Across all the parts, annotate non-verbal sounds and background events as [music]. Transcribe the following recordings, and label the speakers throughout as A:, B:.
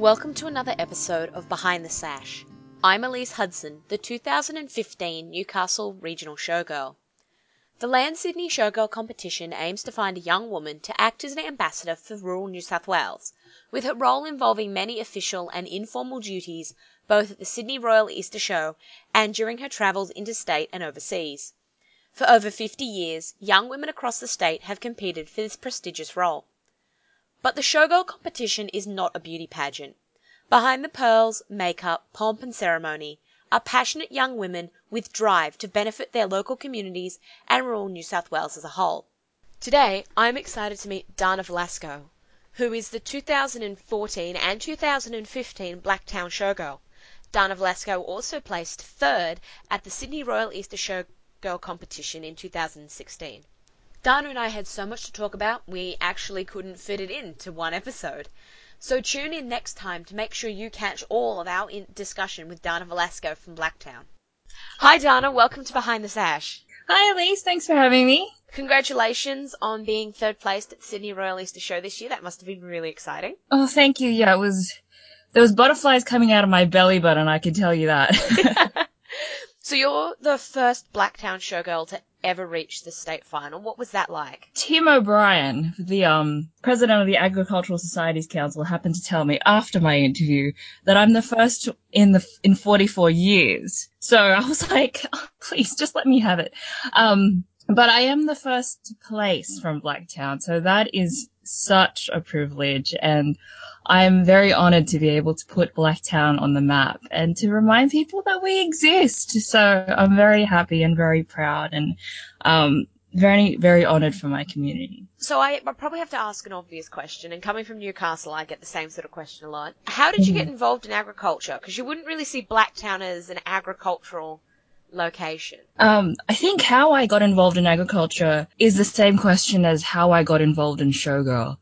A: Welcome to another episode of Behind the Sash. I'm Elyse Hudson, the 2015 Newcastle Regional Showgirl. The Land Sydney Showgirl competition aims to find a young woman to act as an ambassador for rural New South Wales, with her role involving many official and informal duties both at the Sydney Royal Easter Show and during her travels interstate and overseas. For over 50 years, young women across the state have competed for this prestigious role. But the Showgirl competition is not a beauty pageant. Behind the pearls, makeup, pomp, and ceremony are passionate young women with drive to benefit their local communities and rural New South Wales as a whole. Today, I'm excited to meet Dana Velasco, who is the 2014 and 2015 Blacktown Showgirl. Dana Velasco also placed third at the Sydney Royal Easter Showgirl competition in 2016. Dana and I had so much to talk about, we actually couldn't fit it into one episode. So tune in next time to make sure you catch all of our discussion with Dana Velasco from Blacktown. Hi, Dana. Welcome to Behind the Sash.
B: Hi, Elyse. Thanks for having me.
A: Congratulations on being third placed at the Sydney Royal Easter Show this year. That must have been really exciting.
B: Oh, thank you. Yeah, it was. There was butterflies coming out of my belly button. I can tell you that. [laughs] [laughs]
A: so you're the first Blacktown showgirl to ever reached the state final. What was that like?
B: Tim O'Brien, the um, president of the Agricultural Societies Council, happened to tell me after my interview that I'm the first in the in 44 years. So [laughs] I was like, oh, please just let me have it. Um, but I am the first place from Blacktown, so that is such a privilege and I'm very honored to be able to put Blacktown on the map and to remind people that we exist. So I'm very happy and very proud and um, very, very honored for my community.
A: So I, I, probably have to ask an obvious question, and coming from Newcastle, I get the same sort of question a lot. How did you get mm-hmm. involved in agriculture? Because you wouldn't really see Blacktown as an agricultural location.
B: Um, I think how I got involved in agriculture is the same question as how I got involved in Showgirl.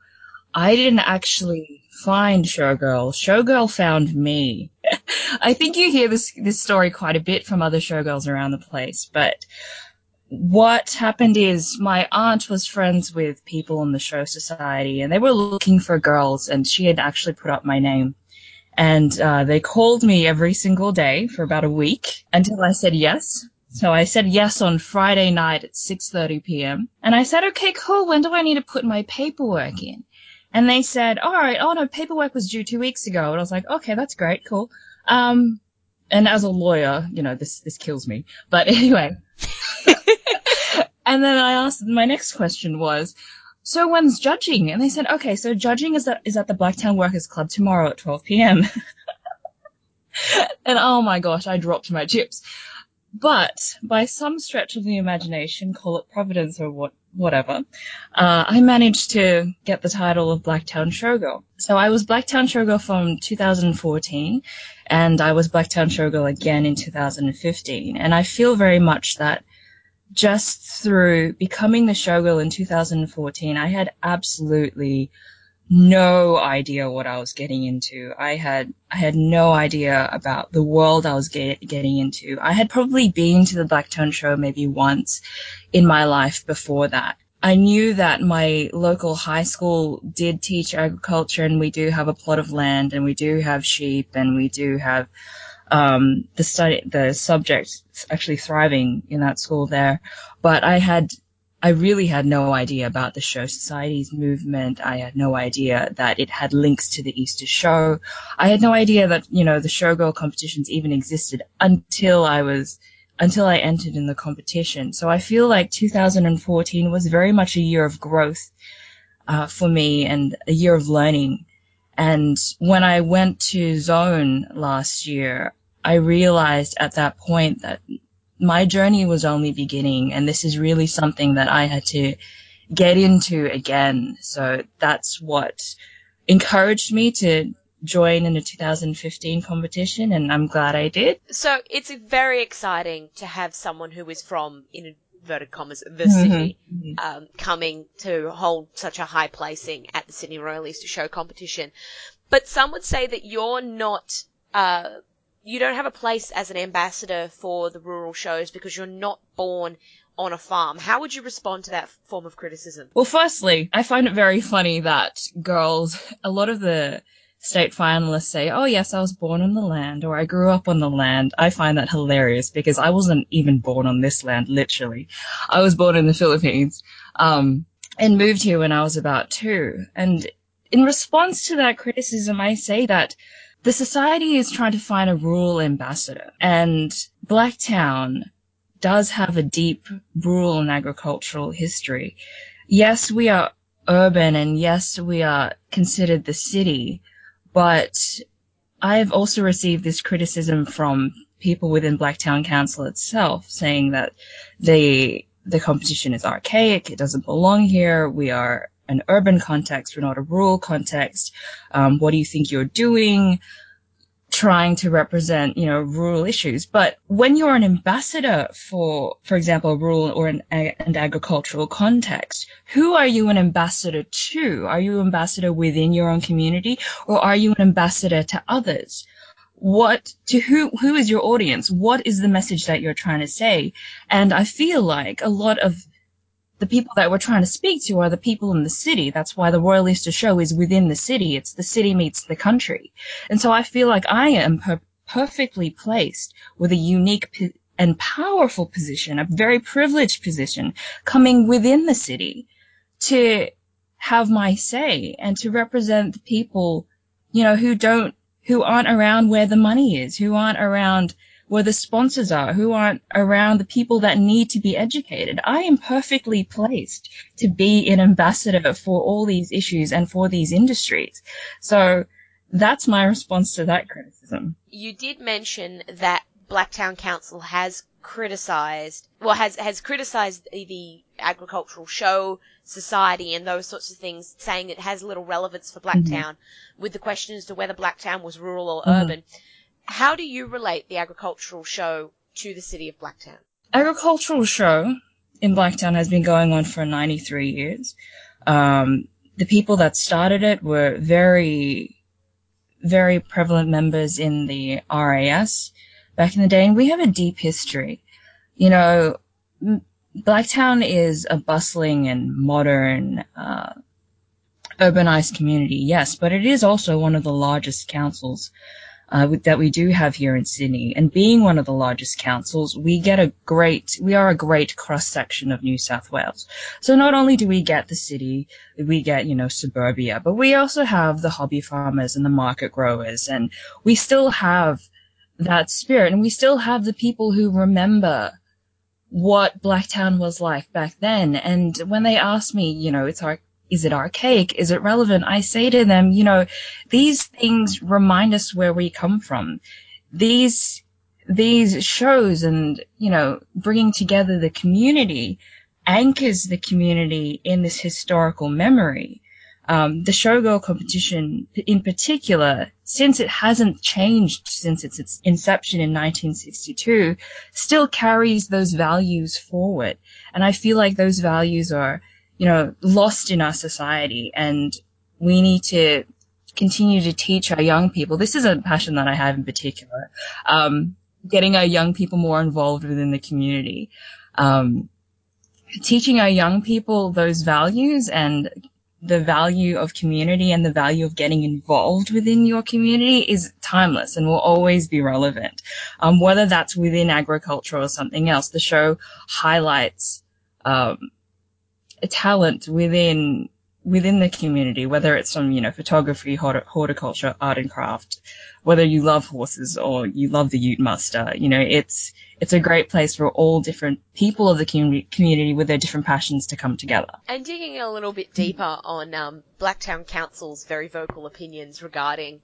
B: I didn't actually find Showgirl. Showgirl found me. [laughs] I think you hear this this story quite a bit from other showgirls around the place, but what happened is my aunt was friends with people in the show society and they were looking for girls and she had actually put up my name and uh, they called me every single day for about a week until i said yes so i said yes on friday night at 6.30 p.m and i said okay cool when do i need to put my paperwork in and they said, all right, oh no, paperwork was due two weeks ago. And I was like, okay, that's great, cool. Um, and as a lawyer, you know, this, this kills me. But [laughs] anyway. and then I asked, my next question was, so when's judging? And they said, okay, so judging is at, is at the Blacktown Workers Club tomorrow at 12 p.m. [laughs] and oh my gosh, I dropped my chips. But by some stretch of the imagination, call it providence or what, whatever, uh, I managed to get the title of Blacktown Showgirl. So I was Blacktown Showgirl from 2014, and I was Blacktown Showgirl again in 2015. And I feel very much that just through becoming the showgirl in 2014, I had absolutely no idea what I was getting into. I had I had no idea about the world I was get, getting into. I had probably been to the Blacktown show maybe once in my life before that. I knew that my local high school did teach agriculture and we do have a plot of land and we do have sheep and we do have um, the study the subject actually thriving in that school there. But I had I really had no idea about the Show Society's movement. I had no idea that it had links to the Easter show. I had no idea that, you know, the showgirl competitions even existed until I was, until I entered in the competition. So I feel like 2014 was very much a year of growth, uh, for me and a year of learning. And when I went to Zone last year, I realized at that point that my journey was only beginning and this is really something that I had to get into again. So that's what encouraged me to join in the 2015 competition and I'm glad I did.
A: So it's very exciting to have someone who is from, in inverted commas, the mm-hmm. city, mm-hmm. um, coming to hold such a high placing at the Sydney Royal Easter Show competition. But some would say that you're not, uh, you don't have a place as an ambassador for the rural shows because you're not born on a farm. How would you respond to that form of criticism?
B: Well, firstly, I find it very funny that girls, a lot of the state finalists say, oh yes, I was born on the land or I grew up on the land, I find that hilarious because I wasn't even born on this land, literally. I was born in the Philippines, um, and moved here when I was about two. And in response to that criticism, I say that the society is trying to find a rural ambassador and Blacktown does have a deep rural and agricultural history. Yes, we are urban and yes, we are considered the city, but I've also received this criticism from people within Blacktown Council itself saying that the the competition is archaic, it doesn't belong here, we are an urban context, we're not a rural context. Um, what do you think you're doing? trying to represent, you know, rural issues. But when you're an ambassador for, for example, a rural or an, an agricultural context, who are you an ambassador to? Are you an ambassador within your own community or are you an ambassador to others? What, to who, who is your audience? What is the message that you're trying to say? And I feel like a lot of the people that we're trying to speak to are the people in the city. That's why the Royal Easter Show is within the city. It's the city meets the country. And so I feel like I am per- perfectly placed with a unique p- and powerful position, a very privileged position coming within the city to have my say and to represent the people, you know, who don't, who aren't around where the money is, who aren't around where the sponsors are, who aren't around the people that need to be educated. I am perfectly placed to be an ambassador for all these issues and for these industries. So that's my response to that criticism.
A: You did mention that Blacktown Council has criticized, well, has, has criticized the agricultural show society and those sorts of things, saying it has little relevance for Blacktown mm-hmm. with the question as to whether Blacktown was rural or mm-hmm. urban. How do you relate the agricultural show to the city of Blacktown?
B: Agricultural show in Blacktown has been going on for 93 years. Um, the people that started it were very, very prevalent members in the RAS back in the day, and we have a deep history. You know, Blacktown is a bustling and modern, uh, urbanized community, yes, but it is also one of the largest councils uh, that we do have here in Sydney. And being one of the largest councils, we get a great, we are a great cross section of New South Wales. So not only do we get the city, we get, you know, suburbia, but we also have the hobby farmers and the market growers. And we still have that spirit and we still have the people who remember what Blacktown was like back then. And when they ask me, you know, it's our is it archaic? Is it relevant? I say to them, you know, these things remind us where we come from. These, these shows and, you know, bringing together the community anchors the community in this historical memory. Um, the showgirl competition in particular, since it hasn't changed since its, its inception in 1962, still carries those values forward. And I feel like those values are you know, lost in our society and we need to continue to teach our young people. This is a passion that I have in particular. Um, getting our young people more involved within the community. Um, teaching our young people those values and the value of community and the value of getting involved within your community is timeless and will always be relevant. Um, whether that's within agriculture or something else, the show highlights um, talent within within the community, whether it's from, you know, photography, horticulture, art and craft, whether you love horses or you love the Ute Muster, you know, it's, it's a great place for all different people of the community with their different passions to come together.
A: And digging a little bit deeper on um, Blacktown Council's very vocal opinions regarding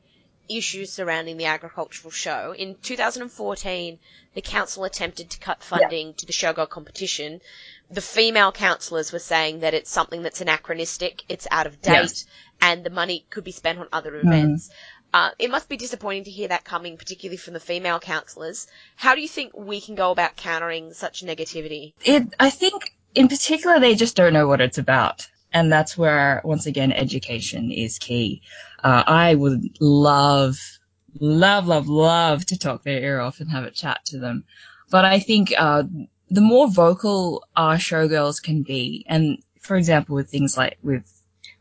A: issues surrounding the agricultural show. In 2014, the council attempted to cut funding yeah. to the showgirl competition. The female councillors were saying that it's something that's anachronistic, it's out of date, yes. and the money could be spent on other events. Mm. Uh, it must be disappointing to hear that coming, particularly from the female councillors. How do you think we can go about countering such negativity?
B: It, I think, in particular, they just don't know what it's about. And that's where, once again, education is key. Uh, I would love, love, love, love to talk their ear off and have a chat to them. But I think, uh, the more vocal our showgirls can be, and for example, with things like with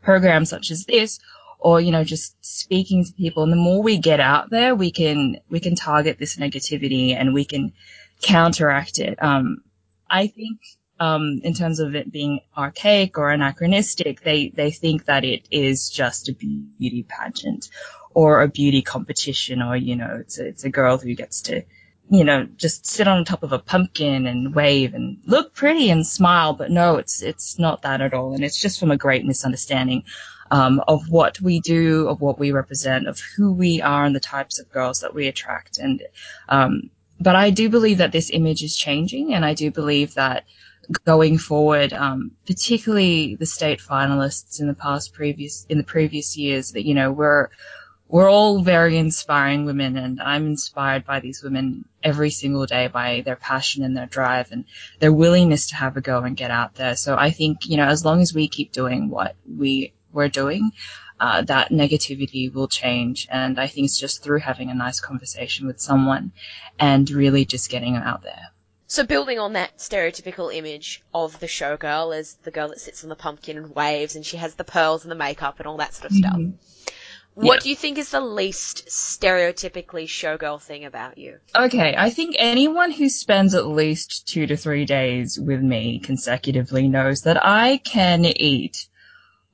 B: programs such as this, or, you know, just speaking to people. And the more we get out there, we can, we can target this negativity and we can counteract it. Um, I think, um, in terms of it being archaic or anachronistic, they, they think that it is just a beauty pageant or a beauty competition or, you know, it's a, it's a girl who gets to, you know, just sit on top of a pumpkin and wave and look pretty and smile. But no, it's, it's not that at all. And it's just from a great misunderstanding, um, of what we do, of what we represent, of who we are and the types of girls that we attract. And, um, but I do believe that this image is changing and I do believe that going forward, um, particularly the state finalists in the past previous, in the previous years that, you know, we're, we're all very inspiring women and I'm inspired by these women every single day by their passion and their drive and their willingness to have a go and get out there. So I think, you know, as long as we keep doing what we we're doing, uh, that negativity will change. And I think it's just through having a nice conversation with someone and really just getting out there.
A: So building on that stereotypical image of the showgirl as the girl that sits on the pumpkin and waves and she has the pearls and the makeup and all that sort of stuff.
B: Mm-hmm.
A: What
B: Yeah.
A: do you think is the least stereotypically showgirl thing about you?
B: Okay, I think anyone who spends at least two to three days with me consecutively knows that I can eat.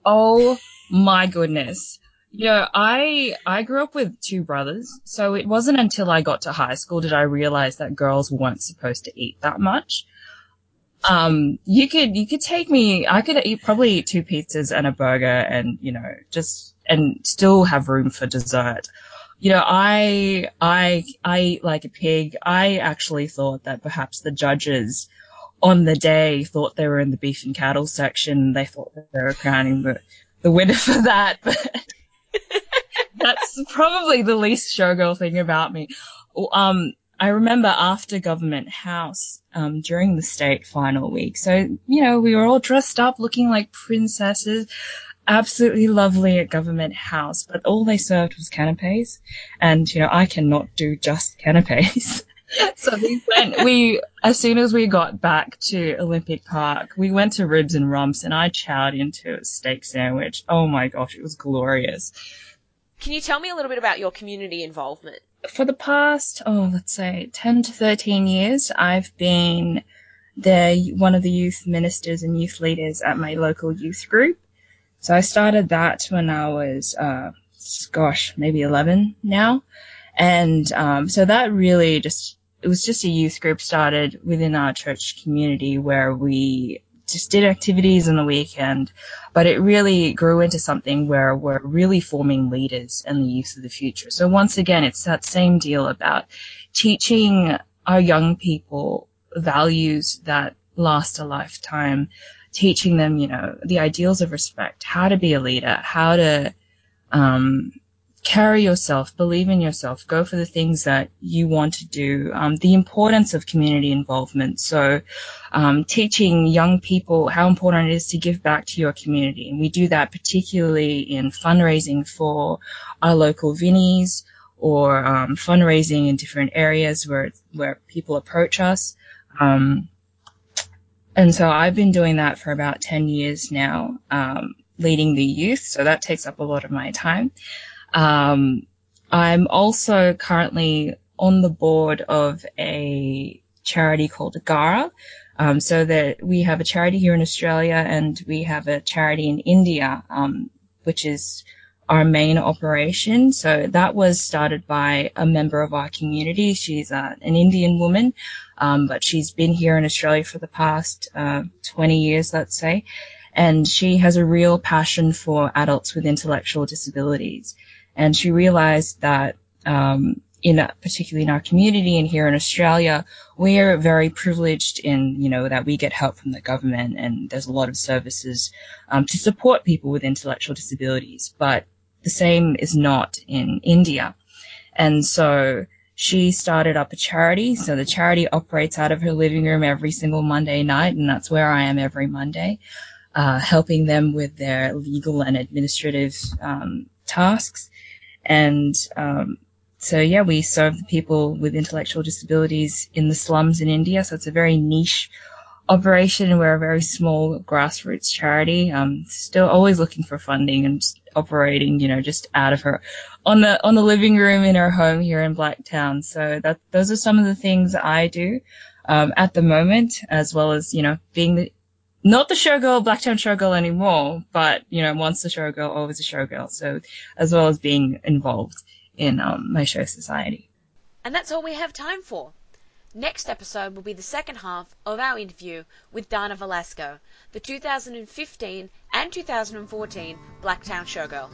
B: Oh my goodness. Know, I, I grew up with two brothers, so it wasn't until I got to high school did I realize that girls weren't supposed to eat that much. Um, you could, you could take me, I could eat, probably eat two pizzas and a burger and, you know, just, and still have room for dessert you know, I, I, I eat like a pig. I actually thought that perhaps the judges on the day thought they were in the beef and cattle section. They thought they were crowning the, the winner [laughs] for that, but that's probably the least showgirl thing about me. Um, I remember after Government House, um, during the state final week. So, you know, we were all dressed up looking like princesses absolutely lovely at Government House, but all they served was canapes. And, you know, I cannot do just canapes. [laughs] so we went, we, as soon as we got back to Olympic Park, we went to Ribs and Rumps and I chowed into a steak sandwich. Oh my gosh, it was glorious.
A: Can you tell me a little bit about your community involvement?
B: For the past, oh, let's say 10 to 13 years, I've been the, one of the youth ministers and youth leaders at my local youth group. So I started that when I was, uh, gosh, maybe 11 now. And, um, so that really just, it was just a youth group started within our church community where we just did activities on the weekend, but it really grew into something where we're really forming leaders and the youth of the future. So once again, it's that same deal about teaching our young people values that last a lifetime, teaching them, you know, the ideals of respect, how to be a leader, how to um, carry yourself, believe in yourself, go for the things that you want to do, um, the importance of community involvement. So, um, teaching young people how important it is to give back to your community. And we do that particularly in fundraising for our local Vinnies or um, fundraising in different areas where where people approach us. Um, and so I've been doing that for about 10 years now, um, leading the youth. So that takes up a lot of my time. Um, I'm also currently on the board of a charity called Gara. Um, so that we have a charity here in Australia and we have a charity in India, um, which is our main operation. So that was started by a member of our community. She's uh, an Indian woman, um, but she's been here in Australia for the past uh, 20 years, let's say. And she has a real passion for adults with intellectual disabilities. And she realized that um, in particularly in our community and here in Australia, we are very privileged in you know that we get help from the government and there's a lot of services um, to support people with intellectual disabilities, but the same is not in India. And so she started up a charity. So the charity operates out of her living room every single Monday night, and that's where I am every Monday, uh, helping them with their legal and administrative um, tasks. And um, so yeah, we serve the people with intellectual disabilities in the slums in India. So it's a very niche operation. We're a very small grassroots charity. Um, still always looking for funding and operating, you know, just out of her on the on the living room in her home here in Blacktown. So that those are some of the things I do um, at the moment, as well as you know being the not the showgirl, Blacktown showgirl anymore, but you know, once a showgirl, always a showgirl. So as well as being involved in um, my show society.
A: And that's all we have time for. Next episode will be the second half of our interview with Dana Velasco, the 2015 and 2014 Blacktown Showgirl.